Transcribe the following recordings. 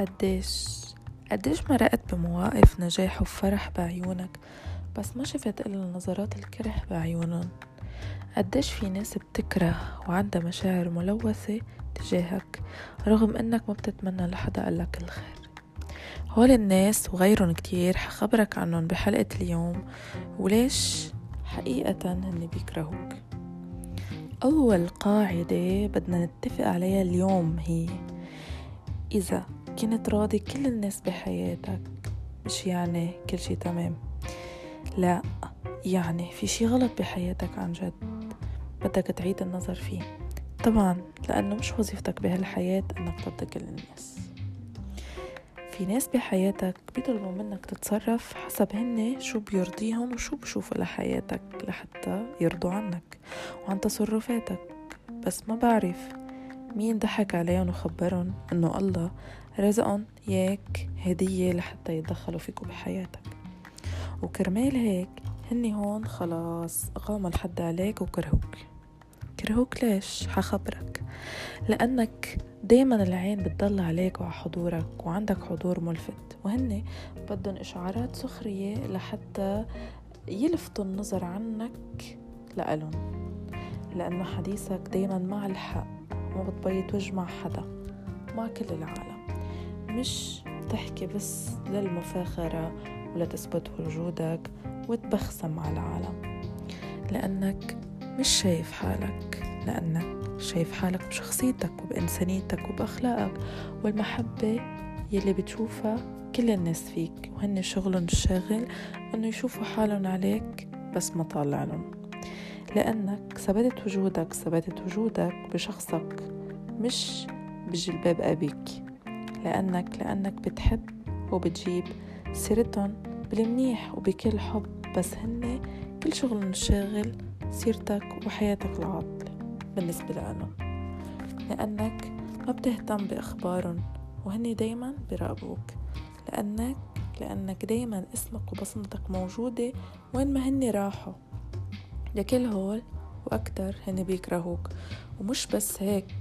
قديش قديش مرقت بمواقف نجاح وفرح بعيونك؟ بس ما شفت إلا نظرات الكره بعيونهم. قديش في ناس بتكره وعندها مشاعر ملوثة تجاهك رغم إنك ما بتتمنى لحدا قالك الخير. هول الناس وغيرهم كتير حخبرك عنهم بحلقة اليوم وليش حقيقة هن بيكرهوك. أول قاعدة بدنا نتفق عليها اليوم هي إذا كنت راضي كل الناس بحياتك مش يعني كل شي تمام؟ لا يعني في شي غلط بحياتك عن جد بدك تعيد النظر فيه. طبعا لأنه مش وظيفتك بهالحياة أنك ترضي كل الناس. في ناس بحياتك بيطلبوا منك تتصرف حسب هن شو بيرضيهم وشو بشوفوا لحياتك لحتى يرضوا عنك وعن تصرفاتك. بس ما بعرف مين ضحك عليهم وخبرهم إنه الله رزقهم ياك هدية لحتى يتدخلوا فيكم بحياتك. وكرمال هيك هني هون خلاص غاموا الحد عليك وكرهوك. كرهوك ليش؟ حخبرك. لأنك دايما العين بتضل عليك وعلى حضورك وعندك حضور ملفت. وهن بدهم إشعارات سخرية لحتى يلفتوا النظر عنك لألن لأنه حديثك دايما مع الحق. ما بتبيض وجه مع حدا. مع كل العالم. مش تحكي بس للمفاخرة ولتثبت وجودك وتبخسم على العالم. لأنك مش شايف حالك. لأنك شايف حالك بشخصيتك وبإنسانيتك وبأخلاقك والمحبة يلي بتشوفها كل الناس فيك. وهن شغلهم الشاغل إنه يشوفوا حالهم عليك بس ما طالعلن لأنك ثبتت وجودك ثبتت وجودك بشخصك مش بجلباب أبيك. لأنك لأنك بتحب وبتجيب سيرتهم بالمنيح وبكل حب بس هن كل شغلهم الشاغل سيرتك وحياتك العاطلة بالنسبة لهم لأنك ما بتهتم بأخبارهم وهن دايما براقبوك لأنك لأنك دايما اسمك وبصمتك موجودة وين ما هن راحوا. لكل هول وأكتر هن بيكرهوك. ومش بس هيك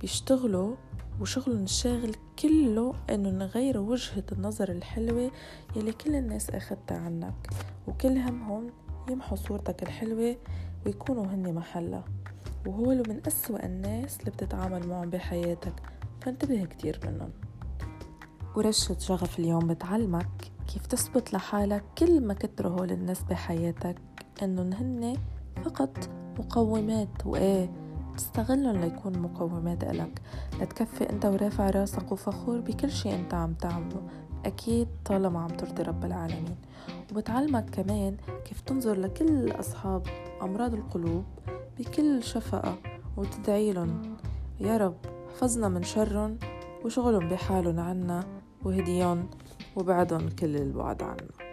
بيشتغلوا وشغلهم الشاغل كله إنه نغيروا وجهة النظر الحلوة يلي كل الناس أخدتها عنك. وكل همهم يمحوا صورتك الحلوة ويكونوا هن محلها. وهول من أسوأ الناس اللي بتتعامل معهم بحياتك. فانتبه كتير منهم. ورشة شغف اليوم بتعلمك كيف تثبت لحالك كل ما كتروا هول الناس بحياتك. انهم هن فقط مقومات وايه تستغلهم ليكون مقومات إلك لتكفي انت ورافع راسك وفخور بكل شي أنت عم تعمله. أكيد طالما عم ترضي رب العالمين. وبتعلمك كمان كيف تنظر لكل أصحاب أمراض القلوب بكل شفقة وتدعي لهم يا رب حفظنا من شرهم وشغلهم بحالهم عنا وهديهم وبعدهم كل البعد عنا.